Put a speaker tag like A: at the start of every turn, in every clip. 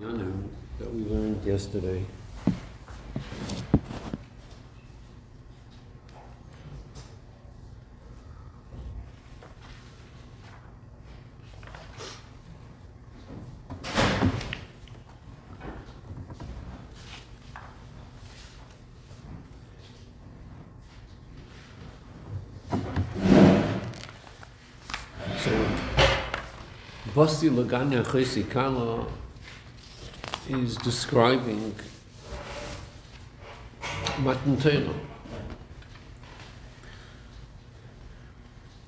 A: Yanu that we learned yesterday. So, Basti Laganya Chesi Kala is describing Matan Torah.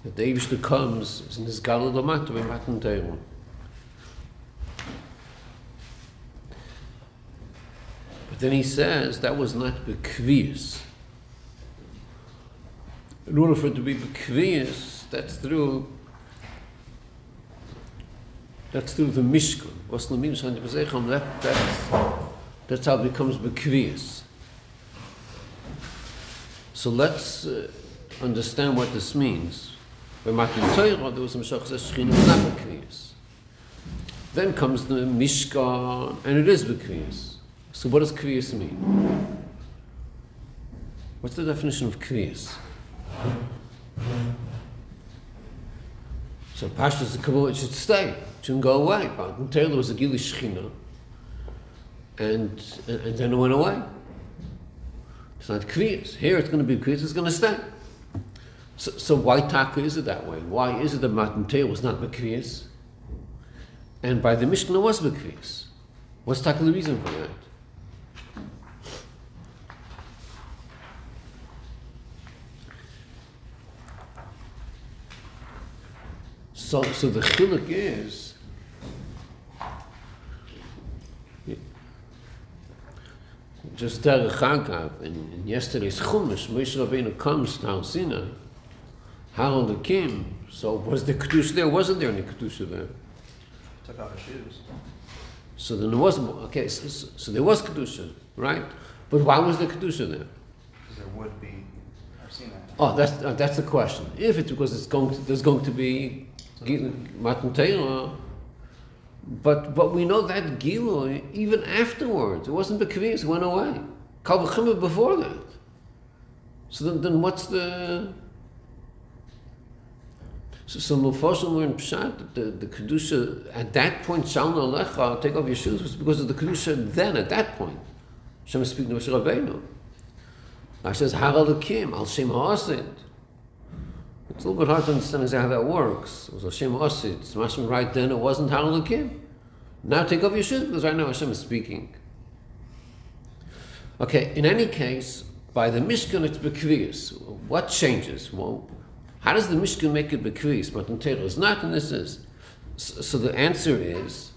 A: That the Eibishter comes is in this Gala Lamata by Matan Torah. But then he says that was not Bekvius. In order for it to be Bekvius, that's through that's through the Mishkan. Was the Mishkan to Bezecham, that, that's, that's how it becomes Bekvius. So let's uh, understand what this means. By Matan Torah, there was a Meshach says Shechina was not Bekvius. Then comes the Mishkan, and it is Bekvius. So what does Kvius mean? What's the definition of Kvius? So Pashtas the Kabbalah should stay, shouldn't go away. Matan Torah was a Gili Shechina, and, and, and then it went away. It's not Kviyas. Here it's going to be Kviyas, it's going to stay. So, so why Taka is it that way? Why is it that Matan Torah was not Bekviyas? And by the Mishkan was Bekviyas. What's Taka the reason for that? So, so the chiluk is just Derech Agav, in, in yesterday's Chumash, Moshe Rabbeinu comes to Har Sinai, Har HaElokim, so was the Kedusha there? Wasn't there any Kedusha there?
B: Took off his shoes.
A: So then there was, okay, so, so, so there was Kedusha, right? But why was the Kedusha there?
B: Because there would be. I've seen that.
A: Oh, that's, uh, that's the question. If it's because it's going to, there's going to be Matan Torah, but but we know that Gilui even afterwards it wasn't Bekaviyas, it went away. Kal v'chimah before that. So then, then what's the so, so Mufashim were in Pshat, that the, the Kedusha, at that point, Shalna Alecha, take off your shoes, was because of the Kedusha then, at that point. Hashem is speaking to Moshe Rabbeinu. Rashi says, Har HaElokim, Al Shem Ha'asid. It's a little bit hard to understand exactly how that works. It was Hashem Ha'asid. It's Hashem right then, it wasn't Har HaElokim. Now take off your shoes, because right now Hashem is speaking. Okay, in any case, by the Mishkan it's Bekviyas. What changes? Well, how does the Mishkan make it Bekviyas? Matan Torah is not, and this is. So, the answer is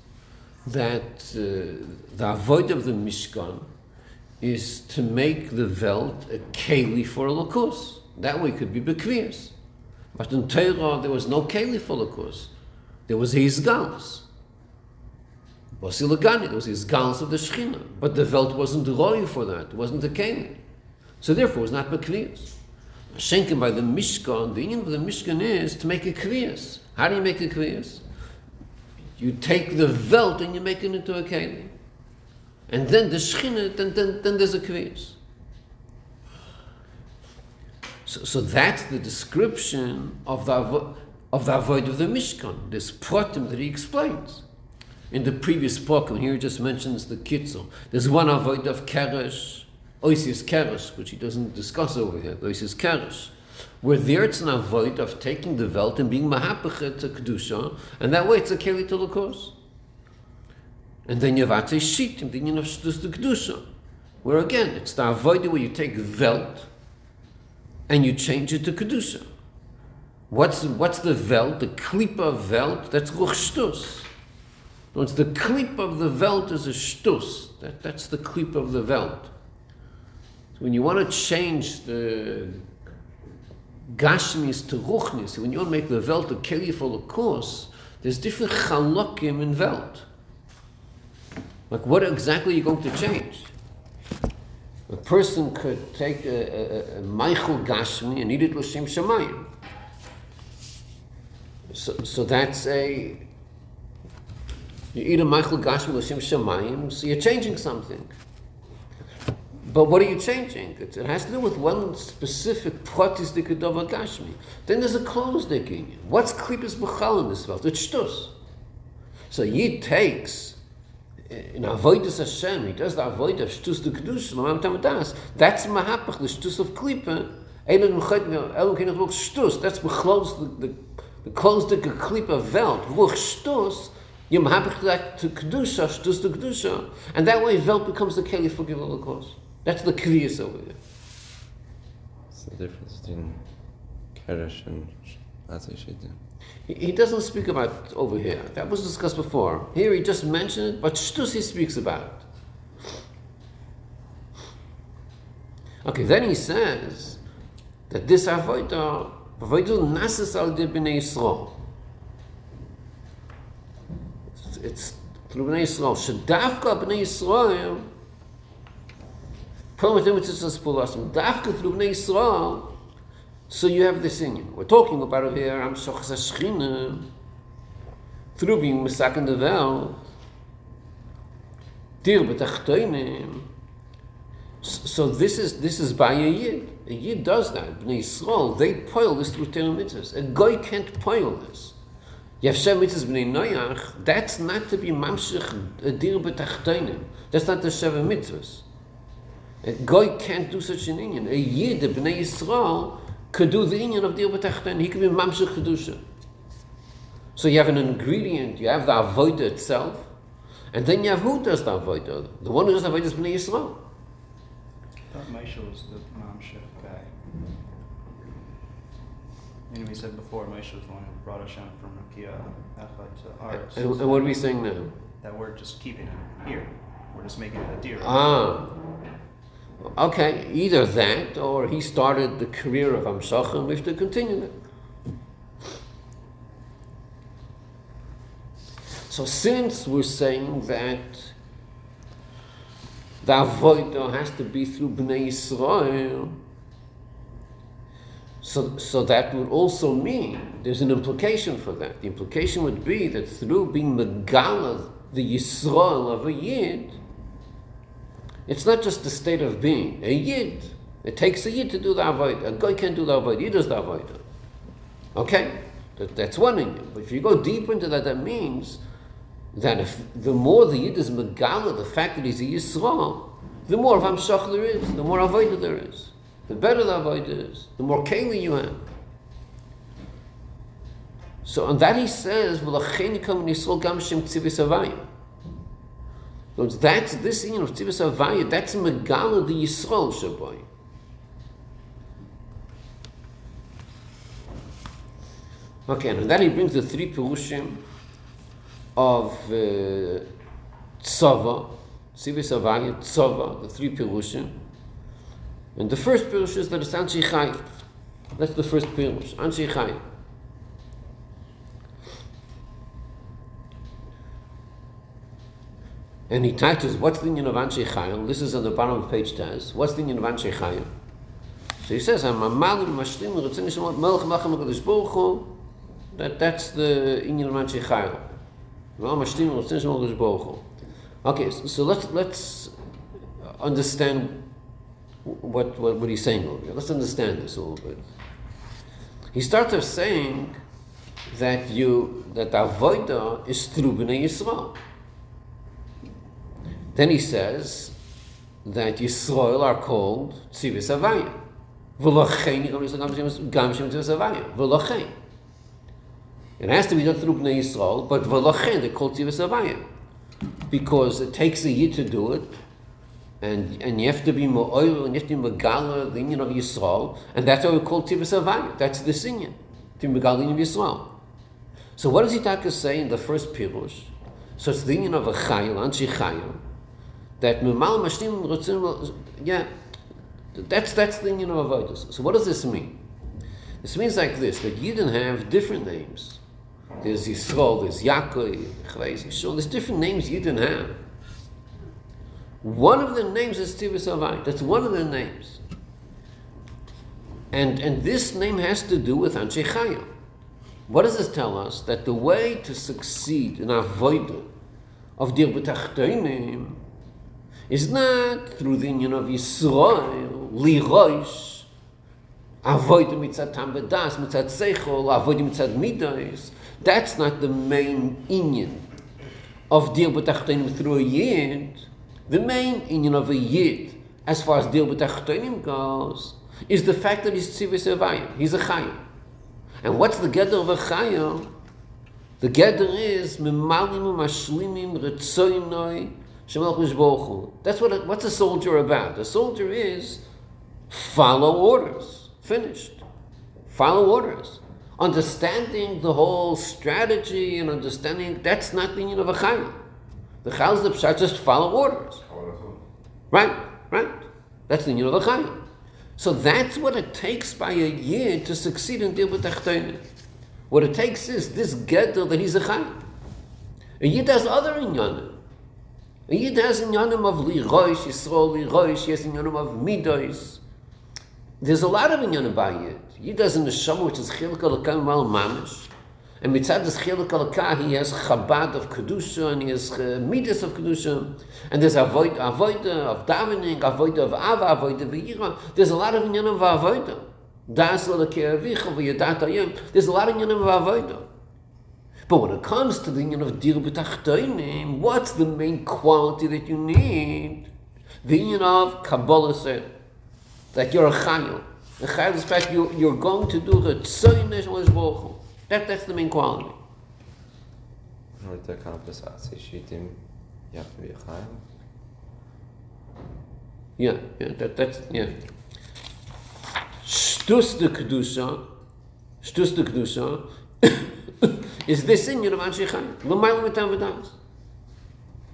A: that uh, the avoid of the Mishkan is to make the Welt a keli for a lakus. That way it could be Bekviyas. Matan Torah there was no caliph lakus. There was his galus. Basilagani, there was his galus of the Shechina. But the Welt wasn't roy for that. It wasn't a keli. So therefore it was not Bekviyas. Schenken by the Mishkan, the union of the Mishkan is to make a Kriyas. How do you make a Kriyas? You take the Welt and you make it into a Keli. And then the Shechina, then, then, then there's a Kriyas. So, so that's the description of the, of the avoid of the Mishkan, this pratim that he explains. In the previous poem, here he just mentions the Kitzel. There's one avoid of Keresh, Oisius Keresh, which he doesn't discuss over here, Oisius Keresh. Where there it's an avoid of taking the Welt and being Mahapachet to Kedusha, and that way it's a Keli to Lakos. And then you have Atzei Shitim, then you have Shtus to Kedusha. Where again, it's the avoid where you take Welt and you change it to Kedusha. What's, what's the Welt? The Klipa Welt, that's Shtus. No, it's the Klip of the Welt is a Shtus. That, that's the Klip of the Welt. When you want to change the Gashmis to Ruchnis, when you want to make the Welt a Keli for the course, there's different Chalokim in Welt. Like, what exactly are you going to change? A person could take a, Michael Gashmi and eat it L'Shem Shemayim. So, so that's a You eat a Michael Gashmi L'Shem Shemayim, so you're changing something. But what are you changing? It, it has to do with one specific pratis dikadova gashmi. Then there's a closed union. What's klippus b'chal in this world? It's shtus. So he takes in avoidus Hashem, he does the avoid of shtus the kedusha, lamam tamadas. That's mahapach, the shtus of klippa. Eilen mechayt, elu kenach vok shtus. That's b'chlos the, the, the closed the klippa velt. Vok shtus, you mahapach that to kedusha, shtus the kedusha. And that way velt becomes the keli for the cause. That's the kriyas over there.
C: What's the difference between Keresh and Atzei Shitim?
A: He, doesn't speak about over here. That was discussed before. Here he just mentioned it, but shtus he speaks about. Okay, then he says that this avodah, avodah nasis al de b'nei. It's, through b'nei Yisrael. Shedavka b'nei Yisrael Dafka through Bnei Yisrael, so you have this in We're talking about it here, Am Shochas through being Mesak in the Welt, Dir B'tachtoinim. So this is this is by a Yid. A Yid does that. Bnei Yisrael, they poil this through Torah mitzvahs. A Goy can't poil this. Yavshem mitzvahs Bnei Noyach, that's not to be Mamshech uh, Dir B'tachtoinim. That's not the Sheva mitzvahs. A guy can't do such an Indian. A Yid, a Bnei Yisrael, could do the Indian of the Ubatachten. He could be Mamshech Kedusha. So you have an ingredient, you have the Avodah itself, and then you have who does the Avodah? The one who does the Avodah is Bnei Yisrael.
B: I thought Moshe was the Mamshech guy. You know, we said before, Moshe was the one who brought us Hashem from Echad to.
A: And, and what are we saying now?
B: That we're just keeping it here. We're just making it a deer.
A: Ah. Okay, either that or he started the career of Amshach and we have to continue it. So since we're saying that the avodah has to be through Bnei Yisrael, so, so that would also mean there's an implication for that. The implication would be that through being Megala, the Yisrael of a Yid, it's not just the state of being. A Yid, it takes a Yid to do the Avodah. A guy can't do the Avodah, Yid does the Avodah. Okay? That, that's one thing. But if you go deeper into that, that means that if the more the Yid is Megala, the fact that he's a Yisrael, the more of Hamshach there is, the more Avodah there is. The better the Avodah is, the more Keli you have. So on that he says, "V'lachein yikom Yisrael gam shem tzivis avayim." That's this you know tzivus avaya. That's megala the Yisrael shaboy. Okay, and then he brings the three perushim of uh, tzava, tzivus avaya, tzava, the three perushim. And the first perush is that it's. That's the first perush, anshi And he titles, what's the union of Anshe Chayil? This is on the bottom of page Taz. What's the union of Anshe Chayil? So he says, I'm a malim mashlim rutzin nishmot melech machem HaKadosh Baruch Hu. That, that's the union of Anshe Chayil. Well, mashlim Hu. Okay, so, so let's, let's understand what, what, what he's saying over here. Let's understand this a little bit. He starts off saying that you, that Avodah is through Bnei Yisrael. Then he says that Yisrael are called Tzivis Avaya. It has to be done through Bnei Yisrael, but v'lochein they're called Tzivis. Because it takes a year to do it, and, and you have to be Mo'oil, and you have to be Megala, the union of Yisrael, and that's why we call Tzivis. That's the union, to be Megala, of Yisrael. So what does Itaka say in the first Pirush? So it's the of a Chayil, Anshi Chayil, that Mimal Mashlim yeah, that's, that's the union of avodas. So what does this mean? This means like this, that you didn't have different names. There's Yisrael, there's Yaakov, Chavez, Yishol, there's different names you didn't have. One of the names is Tivis Avai. That's one of the names. And, and this name has to do with Anshe Chayim. What does this tell us? That the way to succeed in Avodah of dir is not through the union of Yisrael, li roish, avoid mitzat tam v'das, mitzat seichel, avoid mitzat midas. That's not the main union of betachtoinim through a yid. The main union of a yid, as far as betachtoinim goes, is the fact that he's tzivis avayim. He's a chayim. And what's the gather of a chayim? The gather is memalim umashlimim retzoinoi. That's what a, what's a soldier about. A soldier is follow orders. Finished. Follow orders. Understanding the whole strategy and understanding that's not the union of a chayim. The chayim the pshat, just follow orders. Right, right. That's the union of a chayim. So that's what it takes by a year to succeed in deal with the What it takes is this gedel that he's a chayim. A yid has other inyanim. Und jeder ist in Jönem auf Lirosh, Yisroel, Lirosh, jeder ist in Jönem auf Midois. There's a lot of in Jönem bei Yid. Jeder ist in der Shomu, which is Chilka Lekam Mal Mamesh. And mitzad is Chilka Lekam, he has Chabad of Kedusha, and he has äh, Midas of Kedusha. And there's Avoid, Avoida äh, of Davening, Avoida of Ava, Avoida of Yira. There's a lot of in Jönem of Avoida. Das Lekam Avicha, Vyedat Ayim. There's a lot of in Jönem of Avoid. And But when it comes to the union of dir b'tachtoinim, what's the main quality that you need? The union of Kabbalah said that you're a chayil. The chayil is fact you, you're going to do the tzoyin Baruch Hu. That, that's the main quality.
C: In order to accomplish Atzei Shitim, you have to be a Chaim.
A: Yeah, yeah, that, that's, yeah. Shtus de Kedusha, Shtus de Kedusha, is this in your Anshe Chaim. L'mayla mitam v'das.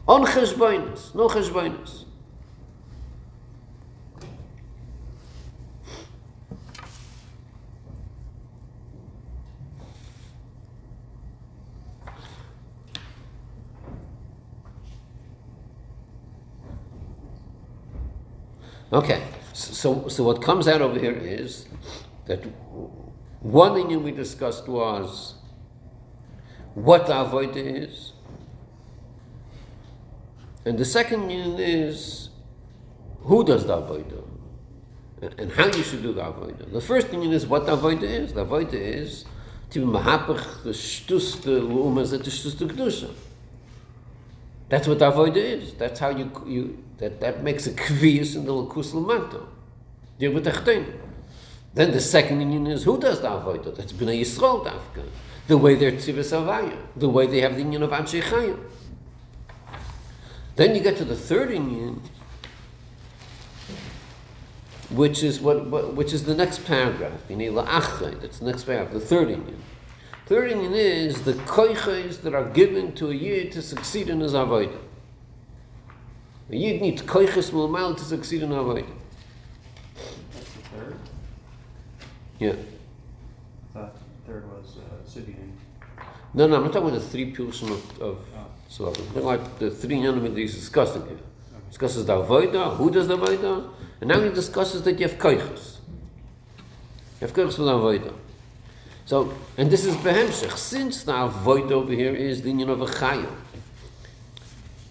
A: On cheshboinus, no cheshboinus. Okay, so, so what comes out over here is that one thing we discussed was what the avoid is, and the second union is who does the avoid and how you should do the avoid. The first union is what the avoid is. The avoid is to be mahapach the shtus the lumas the shtus the kedusha. That's what the avoid is. That's how you you that, that makes a kvius in the lakus lamanto. Then the second union is who does the avodah? That's bnei Yisrael dafka. The way they're tzivus avaya, the way they have the union of anshe chayim. Then you get to the third union, which is what, what which is the next paragraph. That's the next paragraph. The third union. Third union is the koiches that are given to a year to succeed in his avodah. A yid needs koiches mulmal to succeed in avodah.
B: That's the third?
A: Yeah.
B: I thought the third was uh,
A: No, no, I'm not talking about the three pulsion of, of ah.
B: Oh.
A: so I'm talking like the three yanim that he's discussing here. Discusses the avodah, who does the avodah, and now he discusses that you have koiches. You have koiches with avodah. So, and this is behemshech. Since the avodah over here is the union of a chayim,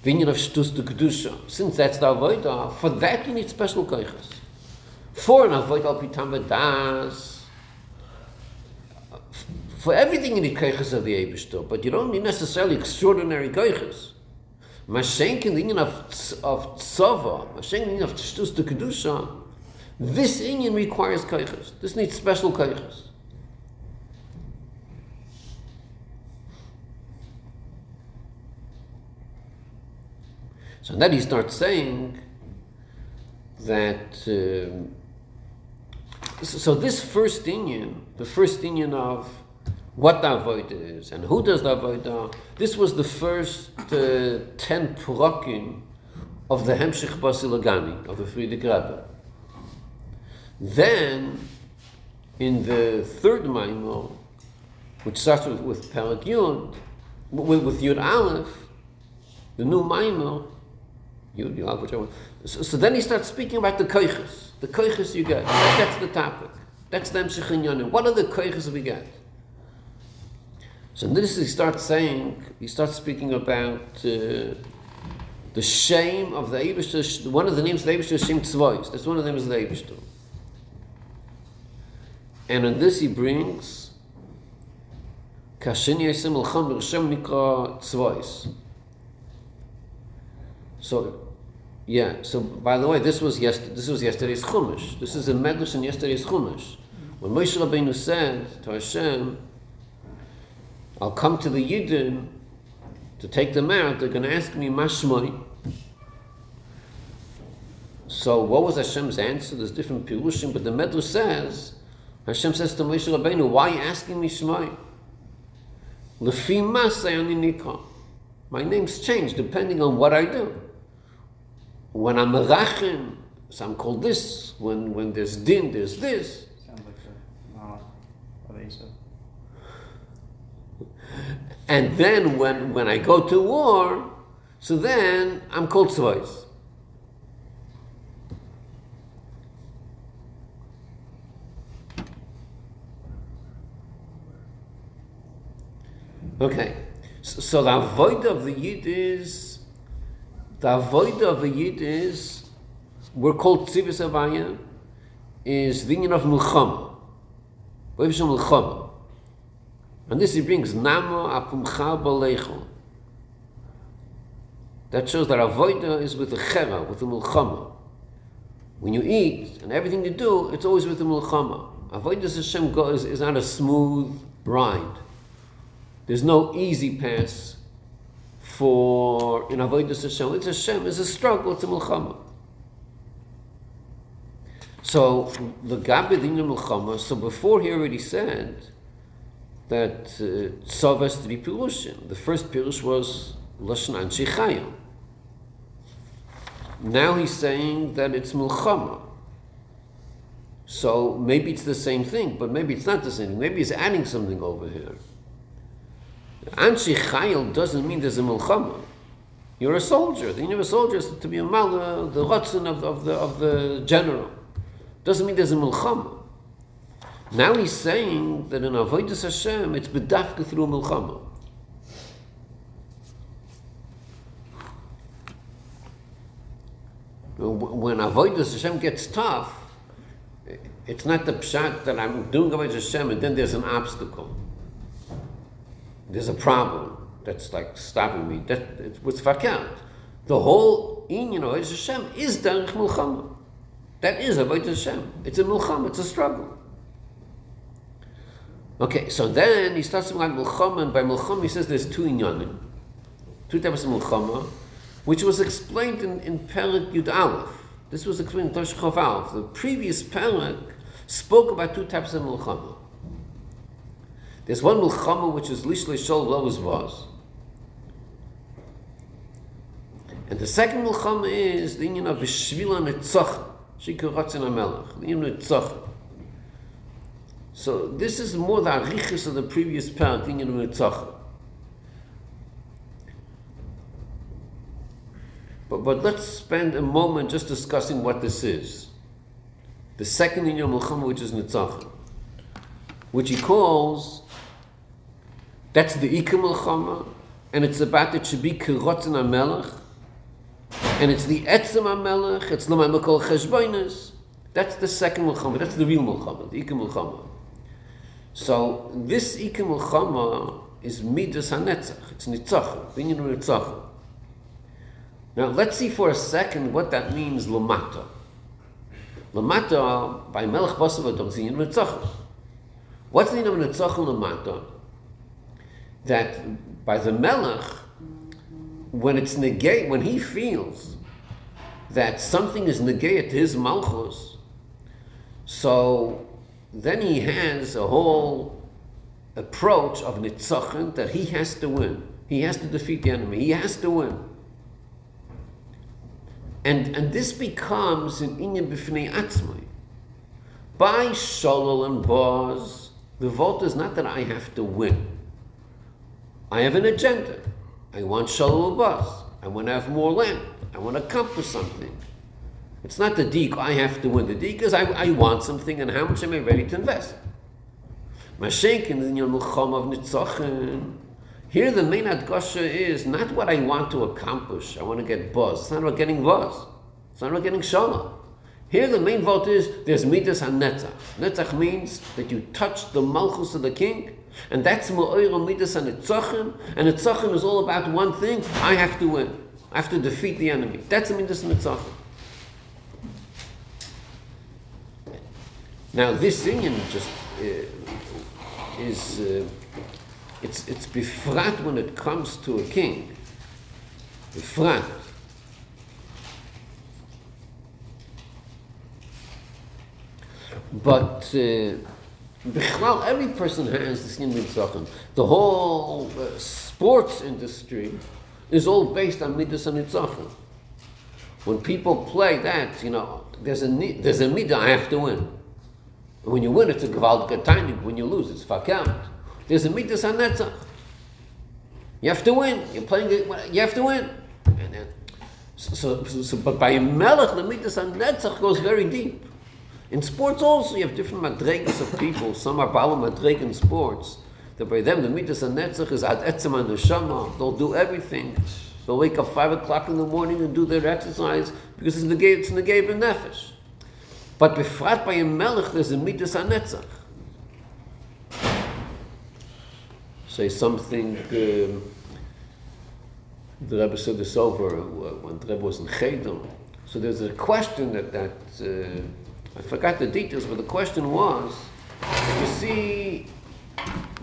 A: the union of shtus to kedusha. Since that's the avodah, for that you need special koiches. For an avodah al pitam das, for everything you need koiches of the Eibishter, but you don't need necessarily extraordinary koiches. Mashenk in the union of, of tzava, mashenk in the union of shtus to kedusha, this union requires koiches. This needs special koiches. So then he starts saying that. um so, so this first union, the first union of what the avodah is and who does the avodah, this was the first uh, ten prokim of the Hemshich Basilagani of the Frierdiker Rebbe. Then, in the third Maimon, which starts with, with Perak Yud, with, with Yud Aleph, the new Maimon, Yud, Yud whichever. So, so then he starts speaking about the koiches, the koiches you get. That's the topic. That's the Inyanim. What are the koiches we get? So this he starts saying, he starts speaking about uh, the shame of the Eibishter, one of the names of the Eibishter is Shem Tzvois. That's one of the names of the Eibishter. And in this he brings Kashin Yesim Elcham B'Shem Nikra Tzvois. So, yeah. So, by the way, this was yesterday. This was yesterday's Chumash. This is a Medrash in yesterday's Chumash. When Moshe Rabbeinu said to Hashem, "I'll come to the Yidden to take them out," they're going to ask me Mashmoi. So, what was Hashem's answer? There's different pirushim, but the Medrash says, Hashem says to Moshe Rabbeinu, "Why are you asking me Shmoi?" Lefi. My name's changed depending on what I do. When I'm a rachim, so I'm called this. When when there's din, there's this.
B: Sounds like the.
A: And then when when I go to war, so then I'm called tzvois. Okay, so, so the avoid of the yid is the avoid of the yid is we're called tzivis avaya is the union of milchama. What is milchama? And this he brings Namo Apumcha Balecho. That shows that Avoida is with the Chera, with the Mulchama. When you eat and everything you do, it's always with the Mulchama. Avoida Hashem goes is not a smooth ride. There's no easy pass for in Avodah Hashem. It's a Hashem, it's a struggle, it's a Mulchama. So the Gabedin Mulchama, so before he already said that Tzavas uh, three pirushim. The first pirush was Lashon Anshi Chayim. Now he's saying that it's Milchama. So maybe it's the same thing, but maybe it's not the same thing. Maybe he's adding something over here. Anshi Chayil doesn't mean there's a Milchama. You're a soldier. The a soldier is to be a mala, the rotzen of, of, the, of the general. Doesn't mean there's a Milchama. Now he's saying that in Avodah Hashem, it's bedafka through milchama. When Avodah Hashem gets tough, it's not the pshat that I'm doing Avodah Hashem and then there's an obstacle. There's a problem that's like stopping me. That it's with fakant. The whole inyan of Avodah Hashem is derech milchama. That is Avodah Hashem. It's a milchama. It's a struggle. Okay, so then he starts talking about Mulchama, and by Mulchama he says there's two inyanim, two types of Mulchama, which was explained in, in Perak Yud Aleph. This was explained in Tosh Chav The previous Perak spoke about two types of Mulchama. There's one Mulchama which is Lishle Shol Lois was. And the second Mulchama is the union of Bishvila Netzach, Shikar Ratzin HaMelech, the union of. So this is more the arichis of the previous part in Yitzchak. But, but let's spend a moment just discussing what this is. The second in Yom Mulchama, which is Nitzach, which he calls, that's the Iker Mulchama, and it's about it should be Kirotzen and it's the Etzem HaMelech, it's Lama Mekol Cheshboinus. That's the second Mulchama, that's the real Mulchama, the Iker Mulchama. So this Ikim Chama is Midas HaNetzach. It's Nitzach, Binyan Nitzach. Now let's see for a second what that means Lamata. Lamata, by Melech Basav Adam, Binyan Nitzach. What's the name of Nitzach Lamata? That by the Melech, when it's negate, when he feels that something is negate to his Malchus, so then he has a whole approach of nitzachin that he has to win. He has to defeat the enemy. He has to win. And, and this becomes an inyan b'fnei atzmai. By sholol and boz, the vote is not that I have to win. I have an agenda. I want sholol and boz. I want to have more land. I want to accomplish something. It's not the deek, I have to win. The deek is I, I want something and how much am I ready to invest? Here the main Adgasha is not what I want to accomplish. I want to get buzz. It's not about getting buzz. It's not about getting shalom. Here the main vote is there's midas and netzach. Netzach means that you touch the malchus of the king, and that's ma'oira midas and netzachim, and netzachim is all about one thing, I have to win. I have to defeat the enemy. That's midas and netzachim. Now this union just uh, is uh, it's it's befrat when it comes to a king. Befrat. But uh, every person has this yin mitzvah. The whole uh, sports industry is all based on midas and nitzachim. When people play that, you know, there's a there's a midah I have to win. And when you win, it's a gewaltige timing. When you lose, it's fakant. There's a midas and netzach. You have to win. You're playing. You have to win. And then, so, so, so, but by melech, the midas and netzach goes very deep. In sports also, you have different madregas of people. Some are bala madreg in sports. That by them, the midas and netzach is ad etzem and neshama. They'll do everything. They'll wake up five o'clock in the morning and do their exercise because it's negate, it's negate nefesh. But befrat by a melech, there's a midas and netzach. Say something. Um, the Rebbe said this over when the Rebbe was in Cheder. So there's a question that that. Uh, I forgot the details, but the question was, you see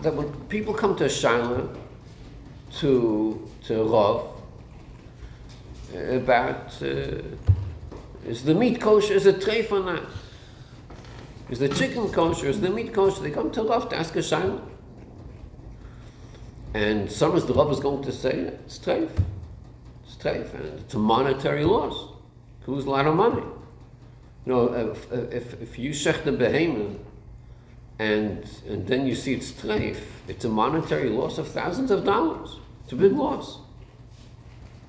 A: that when people come to Shaila, to to Rav, about uh, is the meat kosher, is it treif or not? Is the chicken kosher, is the meat kosher? They come to Rav to ask a Shaila. And some is the Rav is going to say it's treif. It's treif, and it's a monetary loss. It lose a lot of money. You know, if, if, if you shech the behemoth and, and then you see it's treif, it's a monetary loss of thousands of dollars. It's a big loss,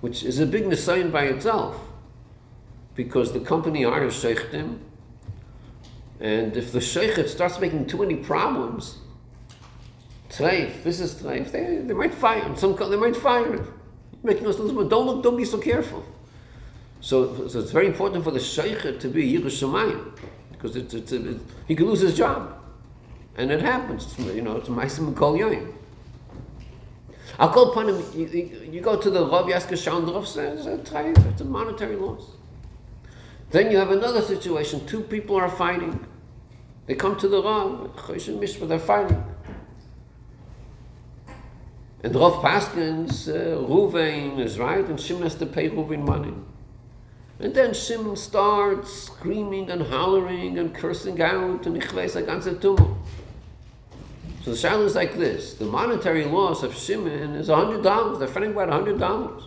A: which is a big nisayon by itself, because the company hires sheikhtim, and if the sheikh starts making too many problems, treif, this is treif, they, they might fire. Some they might fire him. Making us lose. Don't look, don't be so careful. So, so it's very important for the sheikh to be Yerushalayim, because it's, it's, it, he could lose his job, and it happens. You know, it's a ma'asim kol yoyim. I'll call upon him. You, you, you go to the Rav says uh, it's a, it's a monetary loss. Then you have another situation. Two people are fighting. They come to the Rav, Mishpah, they're fighting. And Rav Paskins, uh, Ruvain is right, and Shimon has to pay Ruvain money. And then Shimon starts screaming and hollering and cursing out, and Ichves ganze tumult. So the shadow is like this: the monetary loss of Shimon is hundred dollars. They're fighting about hundred dollars.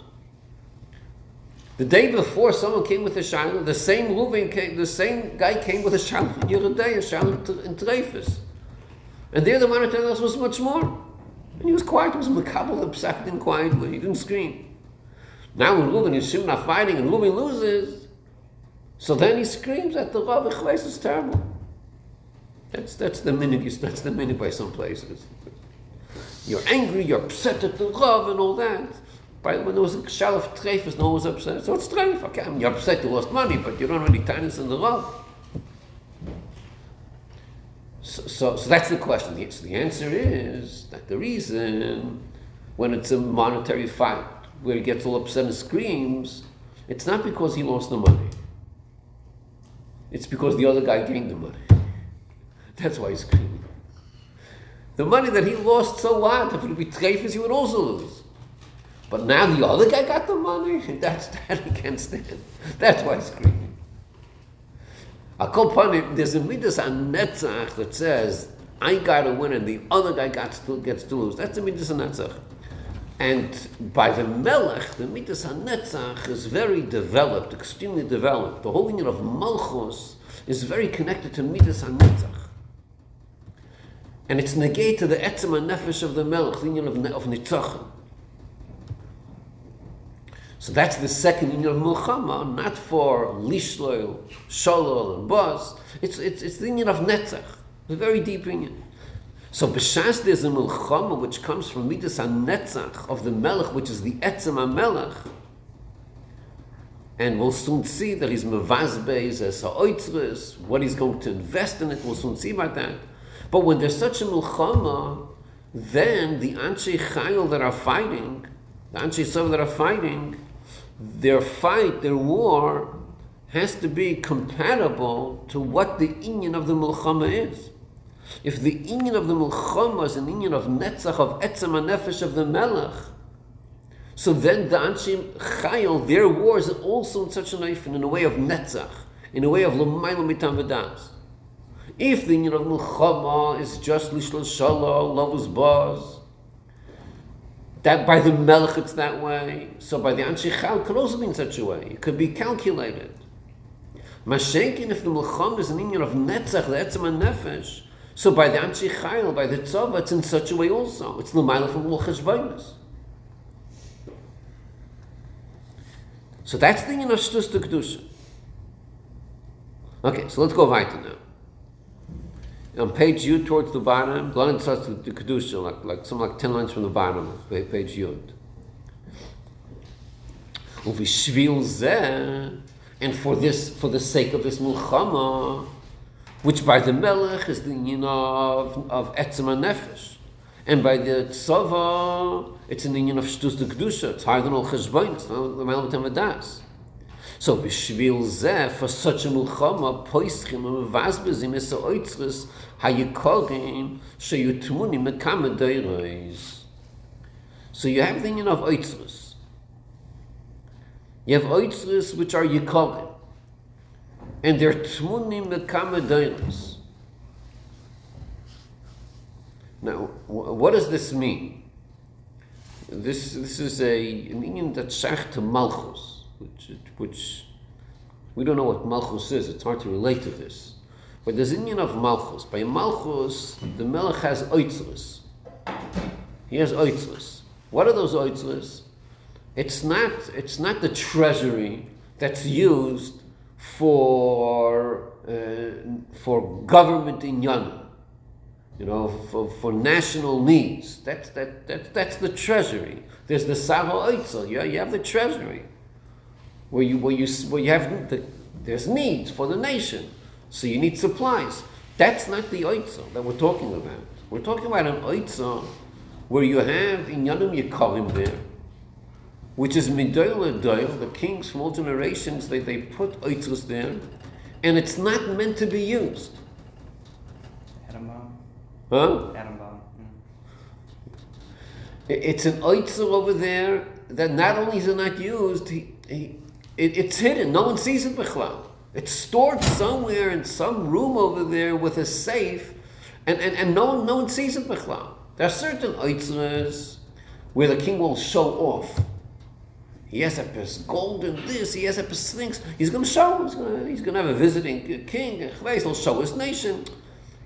A: The day before, someone came with a shiloh. The same Reuven came. The same guy came with a in Yehuday, a shiloh in Treifus, and there the loss was much more. And he was quiet. He was makabel upset quietly. He didn't scream. Now when Reuven and Shimon are fighting and Reuven loses, so then he screams at the Rav. is terrible. That's that's the minig. That's the minig by some places. You're angry. You're upset at the Rav and all that. But when there was a shalaf treifus, no one was upset. So it's treif. Okay, I mean, you're upset you lost money, but you don't have any tightness in the Rav. So, so, so that's the question. The, so the answer is that the reason when it's a monetary fight where he gets all upset and screams, it's not because he lost the money. It's because the other guy gained the money. That's why he's screaming. The money that he lost, so what? If it would be treifus, he would also lose. But now the other guy got the money, that's that he can't stand. That's why he's screaming. Upon it, there's a midas on netzach that says, I got to win and the other guy got to, gets to lose. That's a midas on netzach. And by the melech, the midas on netzach is very developed, extremely developed. The whole union of malchus is very connected to midas on netzach. And it's negate to the etzem and nefesh of the melech, the union of, of nitzachim. So that's the second union of Milchama, not for Lishloil, Sholol, and Bos. It's, it's, it's the union of Netzach, a very deep union. So b'shas there's a milchama which comes from midas hanetzach of the melech, which is the etzem melech. And we'll soon see that he's mevazbeis as ha'oitzres, what he's going to invest in it. We'll soon see about that. But when there's such a milchama, then the Anshe Chayil that are fighting, the Anshe Sov that are fighting, their fight, their war, has to be compatible to what the inyan of the milchama is. If the inyan of the milchama is an inyan of netzach, of etzem nefesh of the melech, so then the Anshe Chayil, their war is also in such a knife in a way of netzach, in a way of l'mayla mitam. If the inyan of milchama is just lishlo shalom, lovus baz, that by the melech it's that way, so by the Anshe Chayil could also be in such a way. It could be calculated. Mashenkin, if the milchama is an inyan of netzach, the etzem nefesh, so by the Anshe Chayil, by the tzava, it's in such a way also. It's the l'mayla from l'cheshbonus. So that's the inyan of shtus to kedusha. Okay, so let's go weiter now. On page Yud towards the bottom, the line starts with the kedusha, like like some like ten lines from the bottom page. Zeh, and for this, for the sake of this mulchama, which by the melech is the union of of etzema nefesh, and by the tzava it's an union of shtus the kedusha. It's higher than all cheshbonis, the melech das. So b'shvil zeh for such a mulchama poischim and mevazbezim es oitzres hayikorim sheyutmunim mekama deiros. So you have the union of oitzres. You have oitzres which are yikorim, and they're tmunim mekama deiros. Now, wh- what does this mean? This this is a an union that's shach to malchus, which which we don't know what malchus is. It's hard to relate to this. But there's an union of malchus. By malchus, the melech has oitzres. He has oitzres. What are those oitzres? It's not it's not the treasury that's used for uh, for government in Yana you know, for, for national needs. That's, that, that, that's the treasury. There's the Sava Oitzel, you, you have the treasury, where you, where, you, where you have, the, there's needs for the nation, so you need supplies. That's not the Oitzel that we're talking about. We're talking about an Oitzel where you have Inyanim Yekarim there, which is Midoil Doil, the kings from all generations, they, they put Oitzels there, and it's not meant to be used.
B: Adambaum.
A: Huh?
B: Adambaum. Mm.
A: It's an oitzel over there that not only is it not used, he, he, it, it's hidden. No one sees it b'chlal. It's stored somewhere in some room over there with a safe, and, and, and no, one, no one sees it b'chlal. There are certain oitzels where the king will show off. He has a piece gold and this, he has a piece things. He's going to show, he's going to, he's going to have a visiting king, he'll show his nation.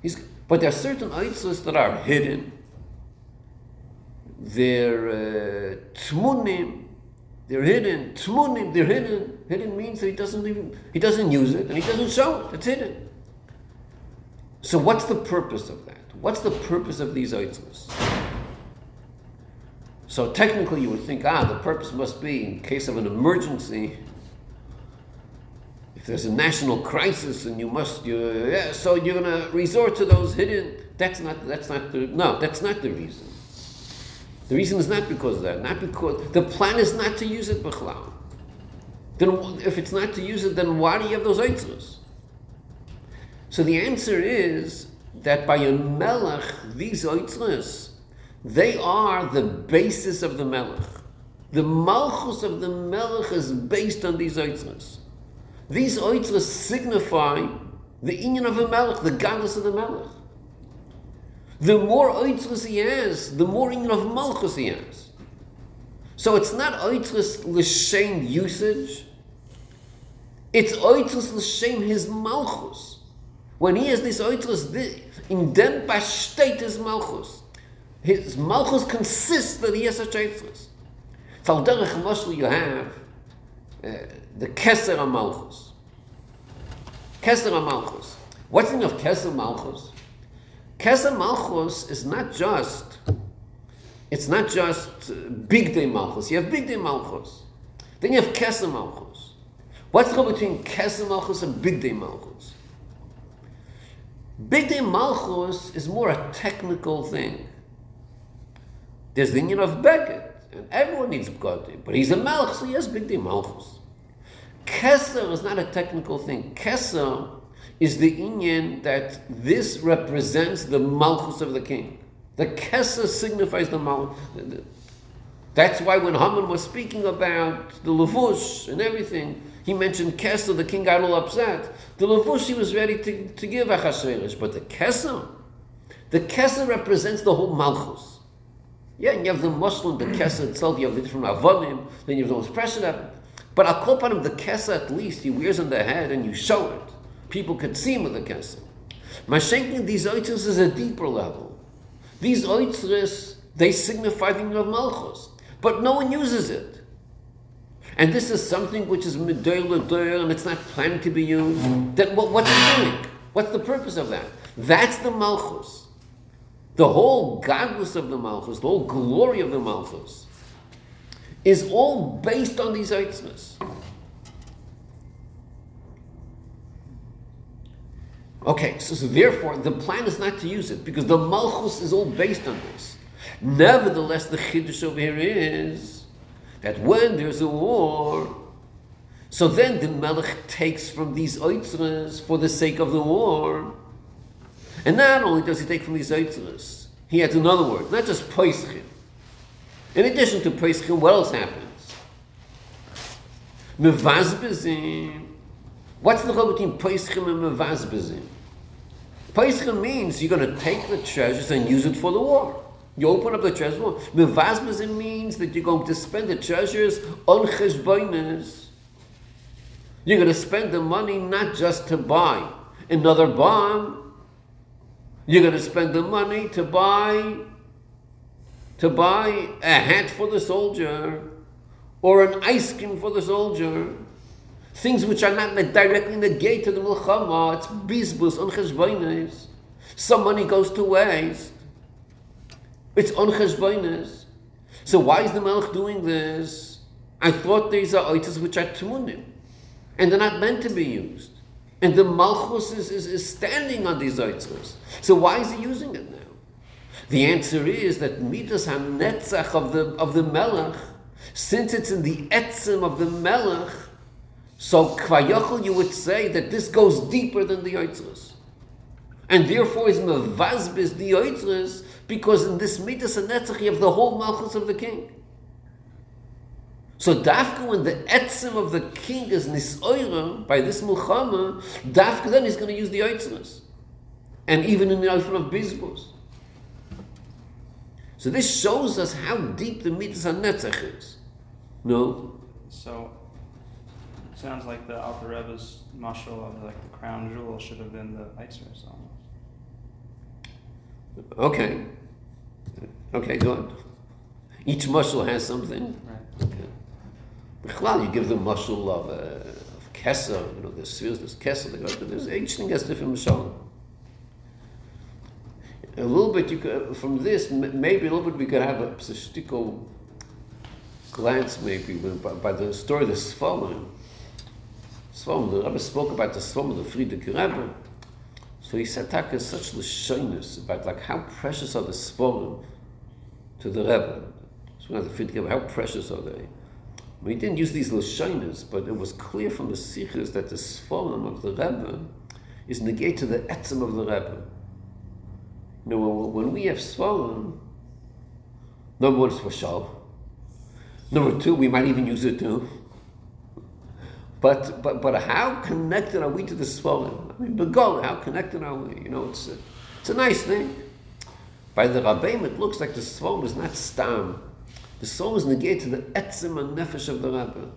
A: He's, but there are certain oitzels that are hidden they're uh, tmunim, they're hidden. Tmunim, they're hidden. Hidden means that he doesn't even he doesn't use it and he doesn't show it. It's hidden. So what's the purpose of that? What's the purpose of these oitzos? So technically, you would think, ah, the purpose must be in case of an emergency. If there's a national crisis and you must, you, yeah, so you're gonna resort to those hidden. That's not. That's not the. No, that's not the reason. The reason is not because of that. Not because the plan is not to use it b'chlal. Then, if it's not to use it, then why do you have those oitzos? So the answer is that by a melech, these oitzos, they are the basis of the melech. The malchus of the melech is based on these oitzos. These oitzos signify the inyan of a melech, the godless of the melech. The more oitzos he has, the more inyan of malchus he has. So it's not oitzos l'shem usage. It's oitzos l'shem his malchus. When he has this oitzos, in dem besteht his malchus. His malchus consists that he has such oitzos. So derech mashal you have uh, the keser malchus. Keser malchus. What's meaning of keser malchus? Keser Malchus is not just, it's not just uh, Big Day Malchus. You have Big Day Malchus. Then you have Keser Malchus. What's the difference between Keser Malchus and Big Day Malchus? Big Day Malchus is more a technical thing. There's the union of Beckett, and everyone needs Bgadi, but he's a Malch, so he has Big Day Malchus. Keser is not a technical thing. Keser is the Inyan that this represents the Malchus of the king. The Keser signifies the Malchus. That's why when Haman was speaking about the Levush and everything, he mentioned Keser, the king got all upset. The Levush he was ready to, to give Achashverosh, but the Keser, the Keser represents the whole Malchus. Yeah, and you have the Muslim, the Keser itself, you have the different Avonim, then you have those pressure. But I'll call upon him the Keser at least, he wears on the head and you show it. People could see him with the Keser. Mashenkin, these oitzes is a deeper level. These oitzes, they signify the of Malchus, but no one uses it. And this is something which is midoy and it's not planned to be used. Then what, what's it doing? What's the purpose of that? That's the Malchus. The whole godless of the Malchus, the whole glory of the Malchus, is all based on these oitzes. Okay, so, so, therefore the plan is not to use it because the malchus is all based on this. Nevertheless, the chiddush over here is that when there's a war, so then the melech takes from these oitzres for the sake of the war, and not only does he take from these oitzres, he adds another word, not just poischim. In addition to poischim, what else happens? Mevazbezim. What's the difference between poischim and mevazbezim? Poischim means you're going to take the treasures and use it for the war. You open up the treasures. Mevazbezim means that you're going to spend the treasures on cheshbonis. You're going to spend the money not just to buy another bomb. You're going to spend the money to buy to buy a hat for the soldier or an ice cream for the soldier. Things which are not directly in the milchama, it's bizbus on cheshbonis. Some money goes to waste. It's on cheshbonis. So why is the melech doing this? I thought these are items which are tumunim, and they're not meant to be used. And the malchus is, is, is standing on these items. So why is he using it now? The answer is that midas hanetzach of the of the melech, since it's in the etzim of the melech, so kvayachol you would say that this goes deeper than the oitzres. And therefore is mevazbis the oitzres, because in this midas hanetzach you have the whole malchus of the king. So dafka when the etzim of the king is nisoira by this mulchama, dafka then he's going to use the oitzres. And even in the alpha of bizbos. So this shows us how deep the mitzvah netzach is. No.
B: So sounds like the Alter Rebbe's mashal of like the crown jewel should have been the Eitzers almost.
A: Okay. Okay, good. Each mushal has something.
B: Right.
A: Okay. you give the mushal of, uh, of Kesser, you know, there's spheres, there's Kesser, there's, each thing has different mushal. A little bit, you could, from this, maybe a little bit we could have a psychical glance, maybe, by, by the story of the. Sforim, the Rebbe spoke about the Sforim, the Frierdiker Rebbe. So he said that is such lashonis about like how precious are the Sforim to the Rebbe. So the Frierdiker Rebbe, how precious are they? We didn't use these lashonis, but it was clear from the Sikhs that the Sforim of the Rebbe is negate to the etzim of the Rebbe. You know, when we have swollen, number one is for show. Number two, we might even use it too. But but but how connected are we to the swollen? I mean, Begol, how connected are we? You know, it's a, it's a nice thing. By the Rabbeim, it looks like the swollen is not stam. The soul is negated to the etzim and nefesh of the Rebbe.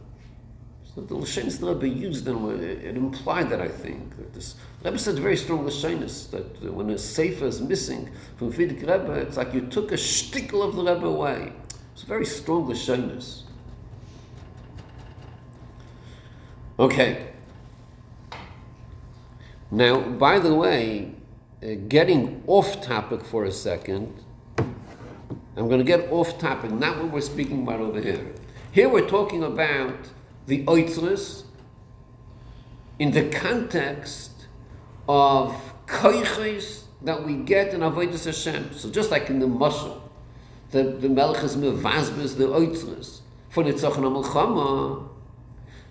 A: So the Lashonis the Rebbe used them, it implied that I think. That this, Rebbe said very strong Lashonis, that when a Sefer is missing from Fidik Rebbe, it's like you took a shtickle of the Rebbe away. It's very strong Lashonis. Okay. Now, by the way, uh, getting off topic for a second. I'm going to get off topic, not what we're speaking about over here. Here we're talking about the oitzlis in the context of koiches that we get in Avodah Hashem. So just like in the Mashal, the, the Melech is the oitzlis for the Tzachon HaMelchama.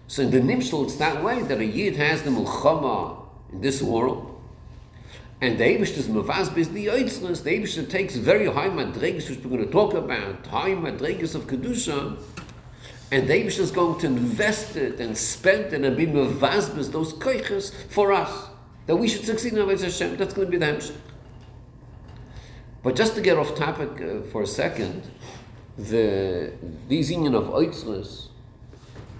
A: So in the Nimshal, it's that way that a Yid has the Melchama in this world, and the Eibush is mevazbes the oitzlis. The Eibush takes very high madregas, which we're going to talk about, high madregas of Kedusha, and the Eibush is going to invest it and spend it and be mevazbes those koiches for us that we should succeed in Avodah Hashem. That's going to be the Hemshech. But just to get off topic uh, for a second, the these of oitzlis,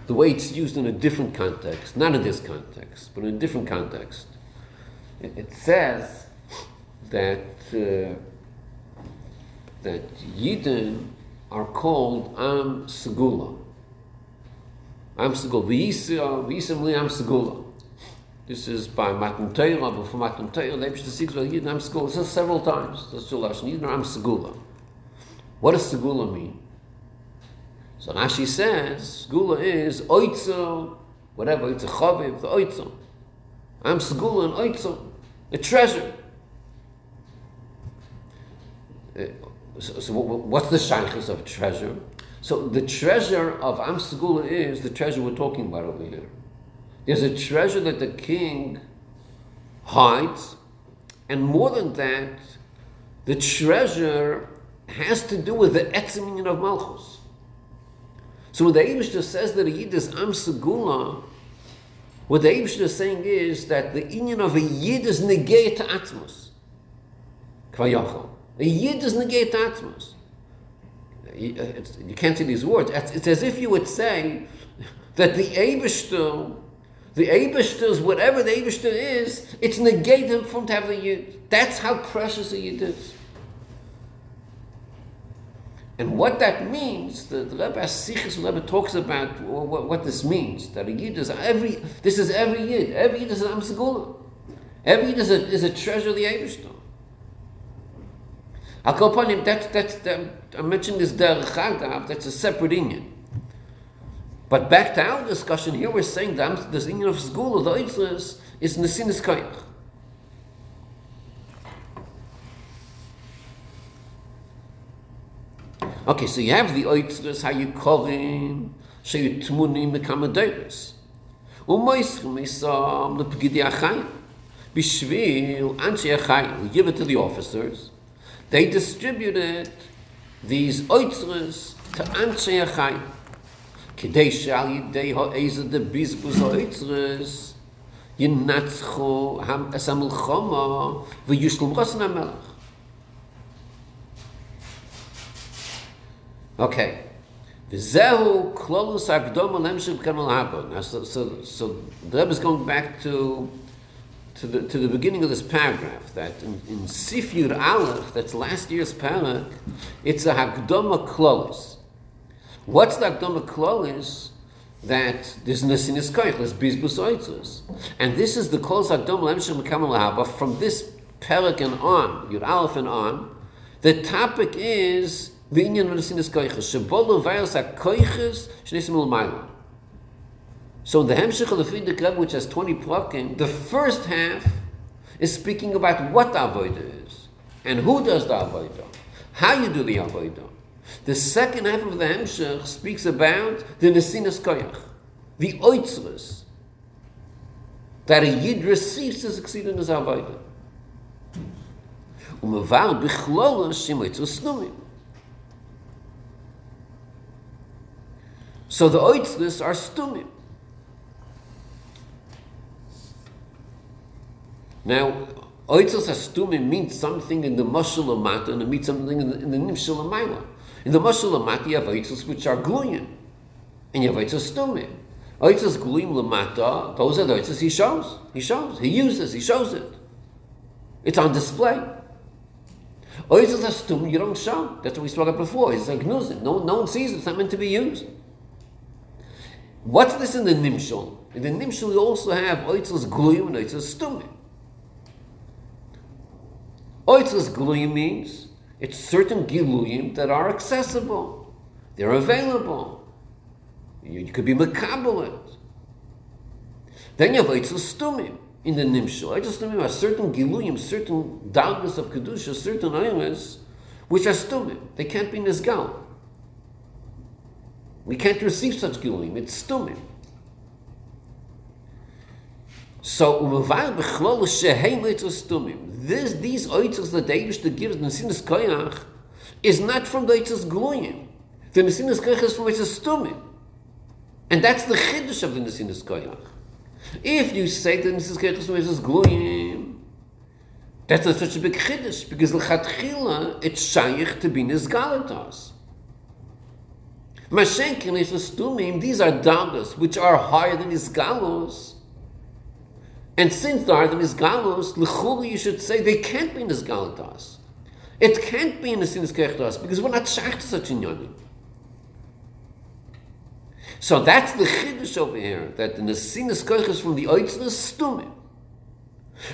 A: the way it's used in a different context, not in this context, but in a different context, it, it says that uh, that Yidden are called Am Segula. Am Segula. V'yisa, v'yisa li Am Segula. This is by Matan Torah, but for Matan Torah, used to see well, Yidden Am Segula. It says several times. That's the lashon. Yidden Am Segula. What does Segula mean? So Rashi says, Segula is oitzo, whatever, it's a chaviv, the oitzo. Am Segula and oitzo, a treasure. Uh, so, so what's the shaykhs of treasure? So the treasure of Am Segula is the treasure we're talking about over here. There's a treasure that the king hides, and more than that, the treasure has to do with the etzim union of Malchus. So when the Eibishter says that a Yid is Am Segula, what the Eibishter is saying is that the union of a Yid is negate Atmos. Kvayachal. A Yid is negate Atmos. You uh, you can't say these words. It's, as if you would say that the Eibishter, the Eibishter's, whatever the Eibishter is, it's negated from to have Yid. That's how precious a Yid is. And what that means, the, the Rebbe Asichas Rebbe talks about what, what this means. That a Yid is every, this is every Yid. Every Yid is an Amsegula. Every Yid is a, is a treasure of the upon him, that's, that's, that, I mentioned this Derech that's a separate Inyan. But back to our discussion, here we're saying that this Inyan of Segula, the Eitzlis, is Nesinis. Okay, so you have the oitzres, how you call him, so you tmunim mekamaderes. Umoischem isam lepgidi achayim. Bishvil anshe achayim. We give it to the officers. They distributed these oitzres to anshe achayim. Kidei shal yidei ha'ezah de bizbuz ha'oitzres yinatzchu ham es ha-milchama v'yushlim rosen ha-melech. Okay. V'zehu klolus akdoma lemshim kamel haba. So, so, so the Rebbe is going back to to the, to the beginning of this paragraph, that in, in Sifyud Aleph, that's last year's parak, it's a Hakdoma Klolis. What's the Hakdoma Klolis? That there's Nesinis Koich, there's Bizbus Oitzos. And this is the Klolis Hakdoma Lemshim Kamel Haba from this parak and on, Yud Aleph and on. The topic is the Inyan of Nesinis Koiches. Shebolo Vayos HaKoiches Shnesim L'mayla. So in the Hemshech of the Friedik Rebbe, which has 20 plucking, the first half is speaking about what the Avodah is, and who does the Avodah, how you do the Avodah. The second half of the Hemshech speaks about the Nesinas Koyach, the Oitzres, that a Yid receives to succeed in his Avodah. Umavar bichlolus shimoitzos snumim. So the Oitzres are stumim. Now, Oitzos Astumim means something in the Mashal and it means something in the, in. In the Mashal you have Oitzos which are Gluyin. And you have Oitzos Stumim. Oitzos Gluyim Lamata, those are the Oitzos he shows. He shows. He uses. He shows it. It's on display. Oitzos Astumim, you don't show. That's what we spoke about before. It's like Nuzim. No, no one sees it. It's not meant to be used. What's this in the Nimshal? In the Nimshal, you also have Oitzos Gluyim and Oitzos Stumim. Oitzas Gluyim means it's certain Giluyim that are accessible, they're available. You, you could be Makabalit. Then you have Oitzas Stumim in the Nimshal. Oitzas Stumim are certain Giluyim, certain darkness of Kedusha, certain Aymas, which are Stumim. They can't be Nizgal. We can't receive such Giluyim, it's Stumim. So umavayl bechlol shehem oitzos stumim. This these oitzos that the Eibush gives Nesinas Koyach is not from the oitzos gluyim. The Nesinas Koyach is from oitzos stumim. And that's the chiddush of the Nesinas Koyach. If you say the Nesinas Koyach is from oitzos gluyim, that's not such a big chiddush because lechatchila it's shayich to be nizgalatas. Mashenkin is stumim. These are dagas which are higher than isgalos. And since the Ardim is Galus, Lechuli you should say they can't be in this Galatas. It can't be in the Sinas Kechtas because we're not shaykh to such a yonim. So that's the chiddush over here, that the Nesinas Koiches from the Oitzna Stumim.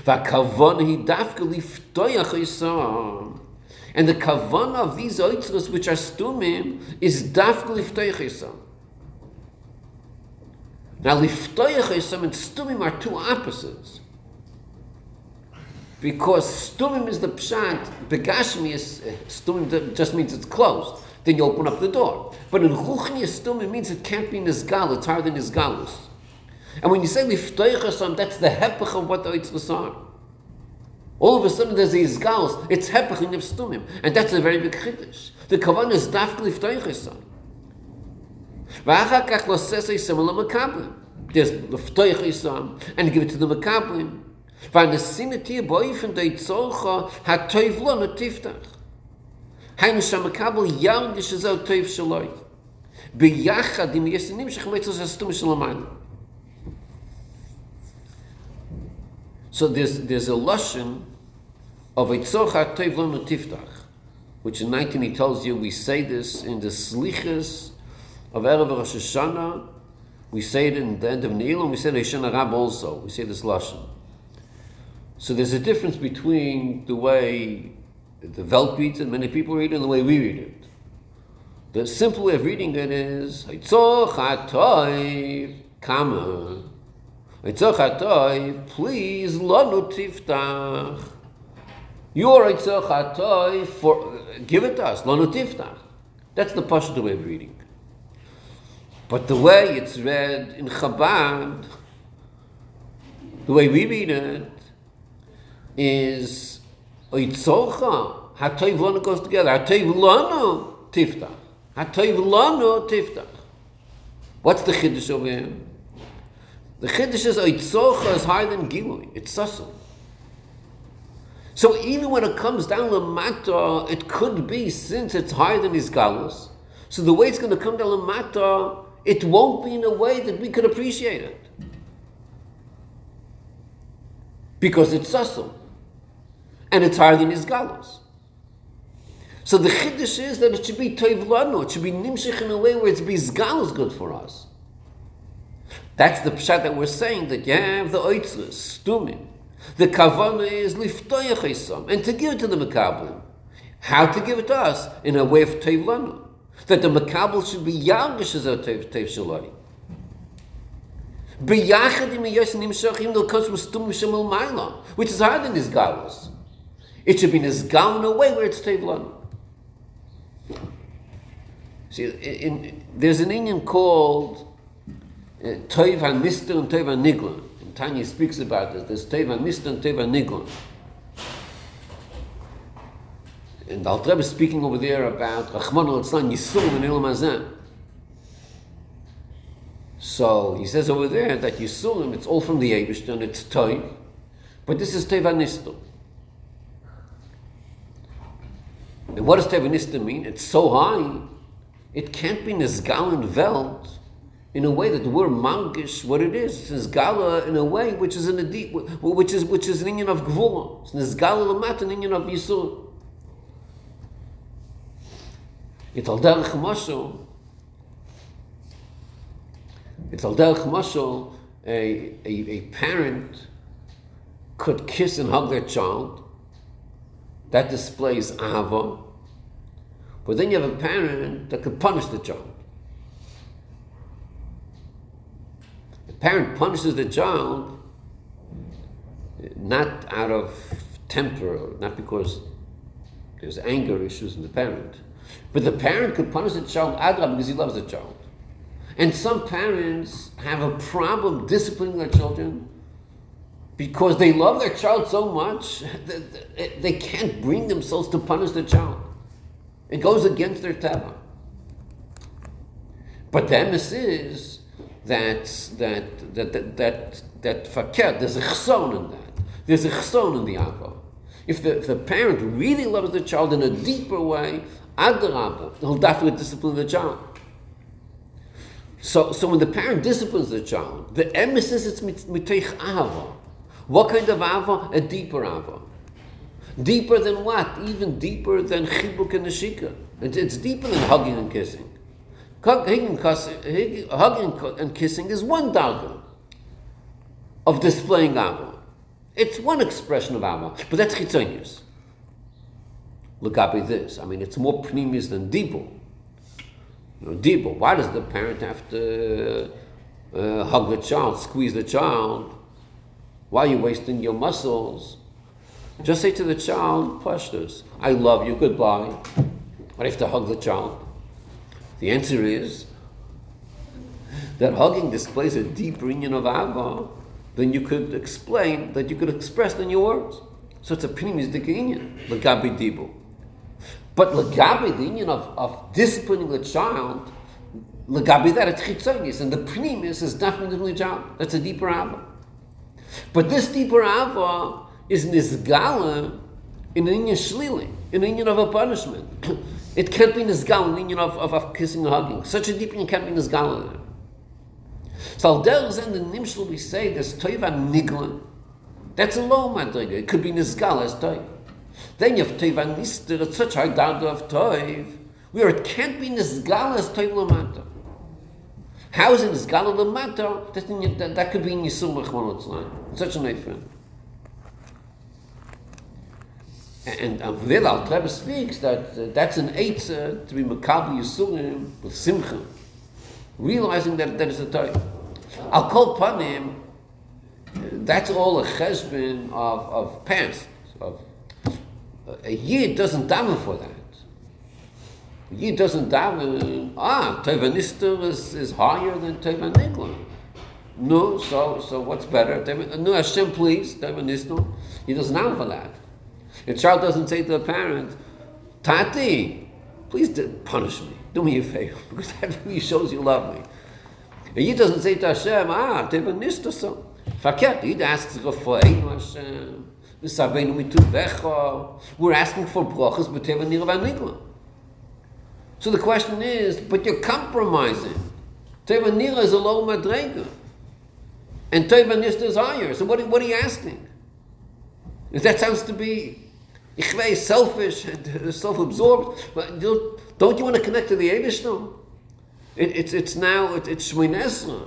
A: V'kavon hi dafka liftoyach yisam. And the kavon of these Oitznas which are Stumim is dafka liftoyach yisam. Now, liftoyach esam and stumim are two opposites. Because stumim is the pshat, begashmi is, eh, stumim just means it's closed. Then you open up the door. But in ruchni stumim means it can't be nizgal, it's higher than nizgalus. And when you say liftoyach esam, that's the hepech of what the oitzvus are. All of a sudden there's these gals, it's hepechin of stumim. And that's a very big chiddush. The kavan is dafkli v'toichesan. V'achar lo sesei simul makablim. There's the and give it to the makablim. V'anesinati boifen doi tzolcha ha-toiv lo natiftach. Hainu sha-makabl yargish toiv shaloi. B'yachad im yesinim shechmetzos ha-stum. So there's, there's a Lushan of a tzorch ha'tov lo netiftach, which in 19 he tells you we say this in the slichas of Erev Rosh Hashanah, we say it in the end of Neil, and we say it in Hashanah Rab also. We say this lashon. So there's a difference between the way the Welt reads it, many people read it, and the way we read it. The simple way of reading it is Kama. Haitzor Chatoiv, please lanu tiftach. Your Chatoiv, for give it to us, lanu tiftach. That's the Pashto way of reading. But the way it's read in Chabad, the way we read it, is Oitzorcha, Hatoiv Lanu goes together. Hatoiv Lanu Tiftach. Hatoiv Lanu Tiftach. What's the Chiddush over here? The Chiddush is Oitzorcha is higher than Gilui. It's Sassel. So even when it comes down to Mata, it could be, since it's higher than his Galus, so the way it's going to come down to Mata, it won't be in a way that we could appreciate it. Because it's Sassel. And it's higher than his Galus. So the Chiddush is that it should be Toiv Lanu, it should be Nimshich in a way where it's Bizgal good for us. That's the pshat that we're saying that you have the oitzlus, stumim. The kavana is liftoyach esam, and to give it to the makablim. How to give it to us? In a way of Toiv Lanu. That the makabel should be yangish as a Toiv Shaloi. Biyachad im yes nimshach im comes from stum shemel maila, which is higher than his galus. It should be nizgal in a way where it's tevlan. See, in, in, there's an Indian called uh, Toiv HaNister and Toiv HaNiglon. And Tanya speaks about this. There's Toiv HaNister and Toiv HaNiglon. And Alter Rebbe is speaking over there about Rachman al-Tzlan Yisurim and Ilam Hazeh. So he says over there that Yisurim, it's all from the Eibishter, it's Toiv. But this is Toiv HaNister. And what does Toiv HaNister mean? It's so high, it can't be Nizgal and Welt in a way that we're mangish what it is. It's Nizgala in a way which is in a deep, which is which is an union of Gvula. It's Nizgala Lamat, an union of Yisur. It's al derech mashal. Al derech mashal. A, a, a parent could kiss and hug their child, That displays ahava. But then you have a parent that could punish the child. The parent punishes the child not out of temper, not because there's anger issues in the parent, but the parent could punish the child adra because he loves the child. And some parents have a problem disciplining their children because they love their child so much that they can't bring themselves to punish the child. It goes against their teva. But the emes is that that that that that, fakir, there's a chson in that. There's a chson in the ava. If the, if the parent really loves the child in a deeper way, adrabah, he'll definitely discipline the child. So, so when the parent disciplines the child, the emes is miteich ava. What kind of ava? A deeper ava. Deeper than what? Even deeper than chibuk and neshika. It's, it's deeper than hugging and kissing. Hugging, and kissing is one darga of displaying ava. It's one expression of ava, but that's chitzonius. Look up at this. I mean, it's more pneumius than dibur. You know. Why does the parent have to uh, hug the child, squeeze the child? Why are you wasting your muscles? Just say to the child, Pashtus, I love you, goodbye. I have to hug the child. The answer is that hugging displays a deeper union of Ava than you could explain, that you could express in your words. So it's a union, legabi dibu. But legabi, the union of, of disciplining the child, legabi that it's chitzonis, and the pnimis is definitely child. That's a deeper Ava. But this deeper Ava is nisgala in an union shlili, in an union of a punishment. It can't be an union of, of, of, kissing and hugging. Such a deep union can't be there. So al in the nimshul we say there's toiva nigla. That's a low madriga. It could be nisgala as toiv. Then you have toiva nister, that's such a high darga of toiv, where it can't be nisgala as toiv lamata. How is it nisgala lamata? That, that, that could be in Yisum Rachman Such a nice and uh, Vil Al Rebbe speaks that uh, that's an eitzah to be Makabli Yisurim with Simcha, realizing that that is a Torah. Call Panim, that's all a cheshbon of, of past. Of, a Yid doesn't daven for that. A Yid doesn't daven, ah, Teva Nister is, is higher than Teva Nigla. No, so so what's better? No, Hashem, please, Teva Nister. He doesn't daven for that. A child doesn't say to the parent, Tati, please punish me. Do me a favor, because that really shows you love me. And he doesn't say to Hashem, ah, teva nista so. Verkehrt, he asks Rafael, Hashem. We're asking for brachas, but teva nira So the question is, but you're compromising. Teva nira is a low madrega. And teva nista is higher. So what, what are you asking? If that sounds to be Ich weiß, selfish and self-absorbed, but don't you want to connect to the Eibishter? It, it's, it's now, it, it's Shmoin Esra.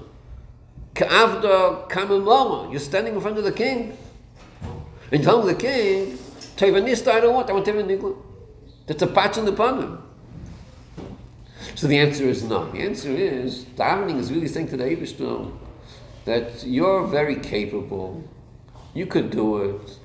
A: Ka'avda kamimama. You're standing in front of the king. And telling the king, Tevanista, I don't want, I want Tevanigla. That's a patch on the panim. So the answer is no. The answer is, davening is really saying to the Eibishter that you're very capable, you could do it,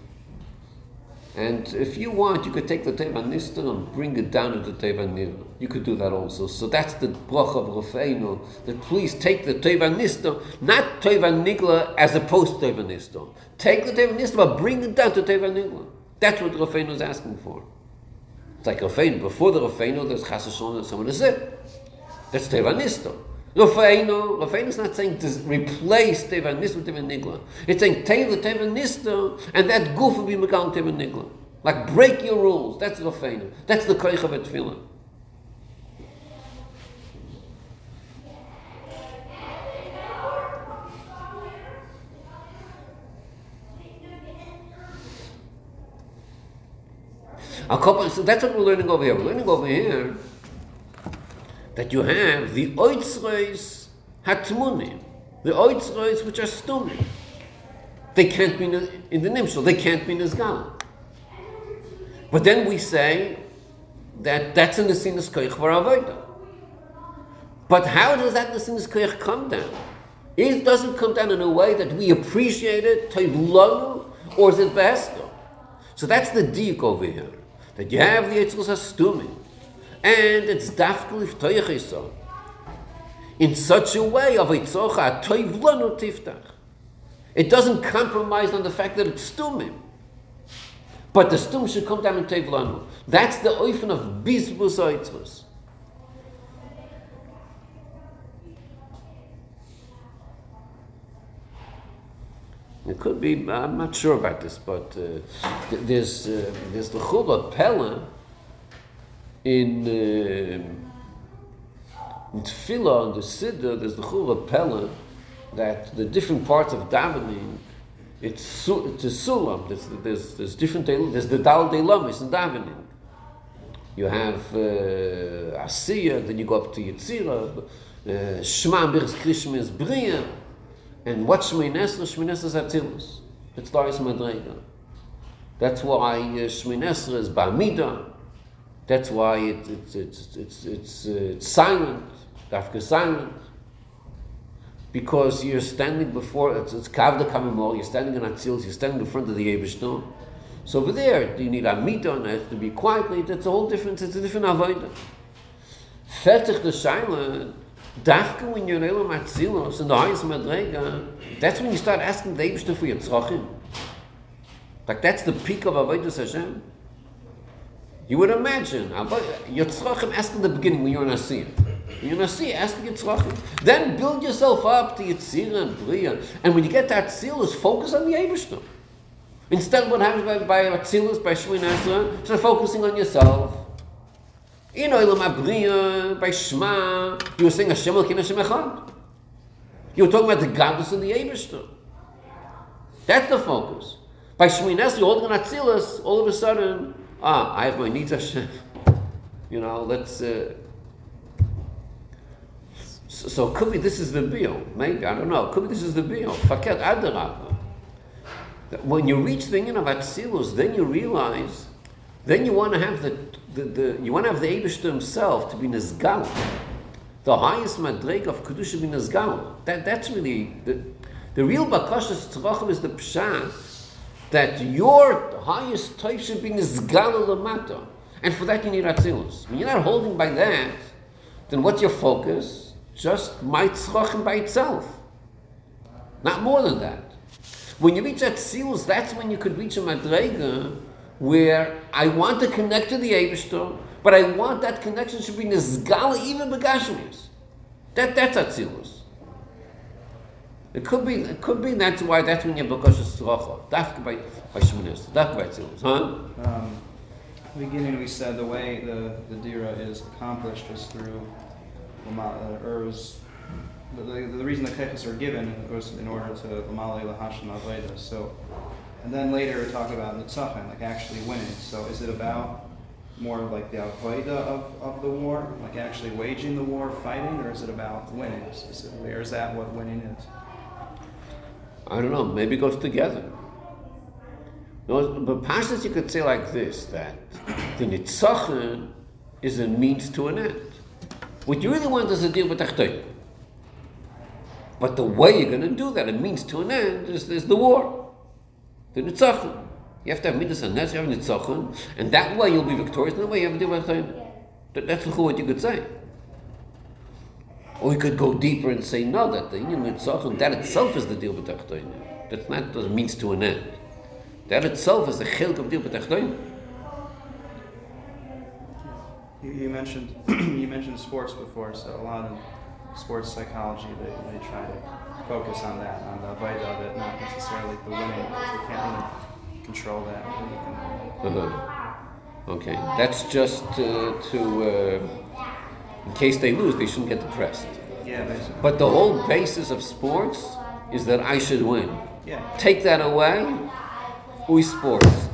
A: and if you want, you could take the Teva Nista and bring it down into Teva Nira. You could do that also. So that's the brach of Rafeinu, that please take the Teva Nista, not Teva Nigla as opposed to Teva Nista. Take the Teva Nista, but bring it down to Teva Nigla. That's what Rafeinu is asking for. It's like Rafeinu. Before the Rafeinu, there's Chasashon and someone is it. That's Teva Nista. Rafeinu, Rafeinu is not saying to replace Teva Nista with Teva Nigla. It's saying the Teva Nista and that goof will be Megal Teva Nigla. Like break your rules. That's Rafeinu. That's the Koich of a Tefillah. So that's what we're learning over here. We're learning over here that you have the oitzreis hatmunim, the oitzreis which are stummy. They can't be in the, in the nimshal, they can't be in the. But then we say that that's an Nesinus Koich for Avodah. But how does that Nesinus Koich come down? It doesn't come down in a way that we appreciate it, Toiv Lanu, or is it Behesto? So that's the dik over here. That you have the Yitzchus HaStumim, and it's Dafkelif Toicheso. In such a way of Yitzchocha, Toiv Lanu Tiftach. It doesn't compromise on the fact that it's Stumim. But the Stum should come down in Toiv Lanu. That's the oifen of Bizbus Yitzchus. It could be. I'm not sure about this, but uh, there's uh, there's the Chula Pella in uh, in Tefillah the Siddur. There's the Chula Pella that the different parts of davening. It's su- it's a sulam. There's there's, there's different. There's the dal delamis in davening. You have uh, Asiya, then you go up to Yitzira, uh, Shema Birch Krishma is Bria, and what Shmei Nesra? Shmei Nesra is Atzilus. It's Laris Madrega. That's why uh, Shmei is Ba'amida. That's why it, it's, it's, it's, it's, uh, silent, Dafka silent. Because you're standing before, it's, it's Kavda Kamimor, you're standing in Atzilus, you're standing in front of the Yebishton. So over there, you need Amida, and it has to be quietly, that's a whole different, it's a different Avodah. Fertig the silent, Dafka when you're in Atzilos, in the highest Madrega, that's when you start asking the for your. Like that's the peak of Avodah Hashem. You would imagine, uh, avo- uh, your tzrachim, ask in the beginning when you're in Asiyah. You're in Asiyah, ask your tzrachim. Then build yourself up to Yitzira and Bria. And when you get to Atzilus, focus on the Yebishton. Instead of what happens by, by Atzilus, by Shemini Esra, start focusing on yourself. You know, Elam Abriya, by Shema, you were saying Hashem Elkin Hashem Echad. You were talking about the godless and the Eibishter. That's the focus. By Esra, you're holding on Atzilus, all of a sudden, ah, I have my needs Hashem. You know, let's... Uh, so, so could be this is the bill. Maybe, I don't know. Could be this is the bill. Faket. When you reach the union of Atzilus, then you realize, then you want to have the, the, the you want to have the Eibishter himself to be Nizgal. The highest madreg of Kedusha be Nizgal. That, that's really, the, the real Bakashas Tzrachim is the Pshat, that your highest type should be Nizgal Lamata. And for that you need Atzilus. When you're not holding by that, then what's your focus? Just my Tzrachim by itself. Not more than that. When you reach Atzilus, that's when you could reach a Madrega where I want to connect to the Eibishter, but I want that connection to be Nizgala, even Begashmis. That, that's Atzilus. It could be, it could be that's why that's when you Bakash Tzracha. Dafka by, by Sheminis, Dafka by Atzilus, huh?
B: Um, beginning, we said the way the, the dira is accomplished is through Lama- uh, or the, the, the reason the kechas are given was in order to lamali lahashim aveda. So, and then later we talk about nitzachim, like actually winning. So, is it about more like the aveda of, of the war, like actually waging the war, fighting, or is it about winning specifically, or is that what winning is?
A: I don't know, maybe it goes together. But Pashas you could say like this, that the Nitzachim is a means to an end. What you really want is a deal with Achtoy. But the way you're going to do that, a means to an end, is, is the war. The Nitzachim. You have to have Midas and Nes, you have Nitzachim, and that way you'll be victorious, and that way you have a deal with Achtoy. That, that's what you could say. Or you could go deeper and say, no, that the Union Nitzachim, that itself is the deal with. That's not a means to an end. That itself is the chilk of deal with.
B: You, you mentioned you mentioned sports before, so a lot of sports psychology they, they try to focus on that, on the vita of it, not necessarily the winning. because You can't really control that.
A: Uh-huh. Okay, that's just uh, to, uh, in case they lose, they shouldn't get depressed.
B: yeah, basically.
A: But the whole basis of sports is that I should win.
B: Yeah.
A: Take that away, we sports.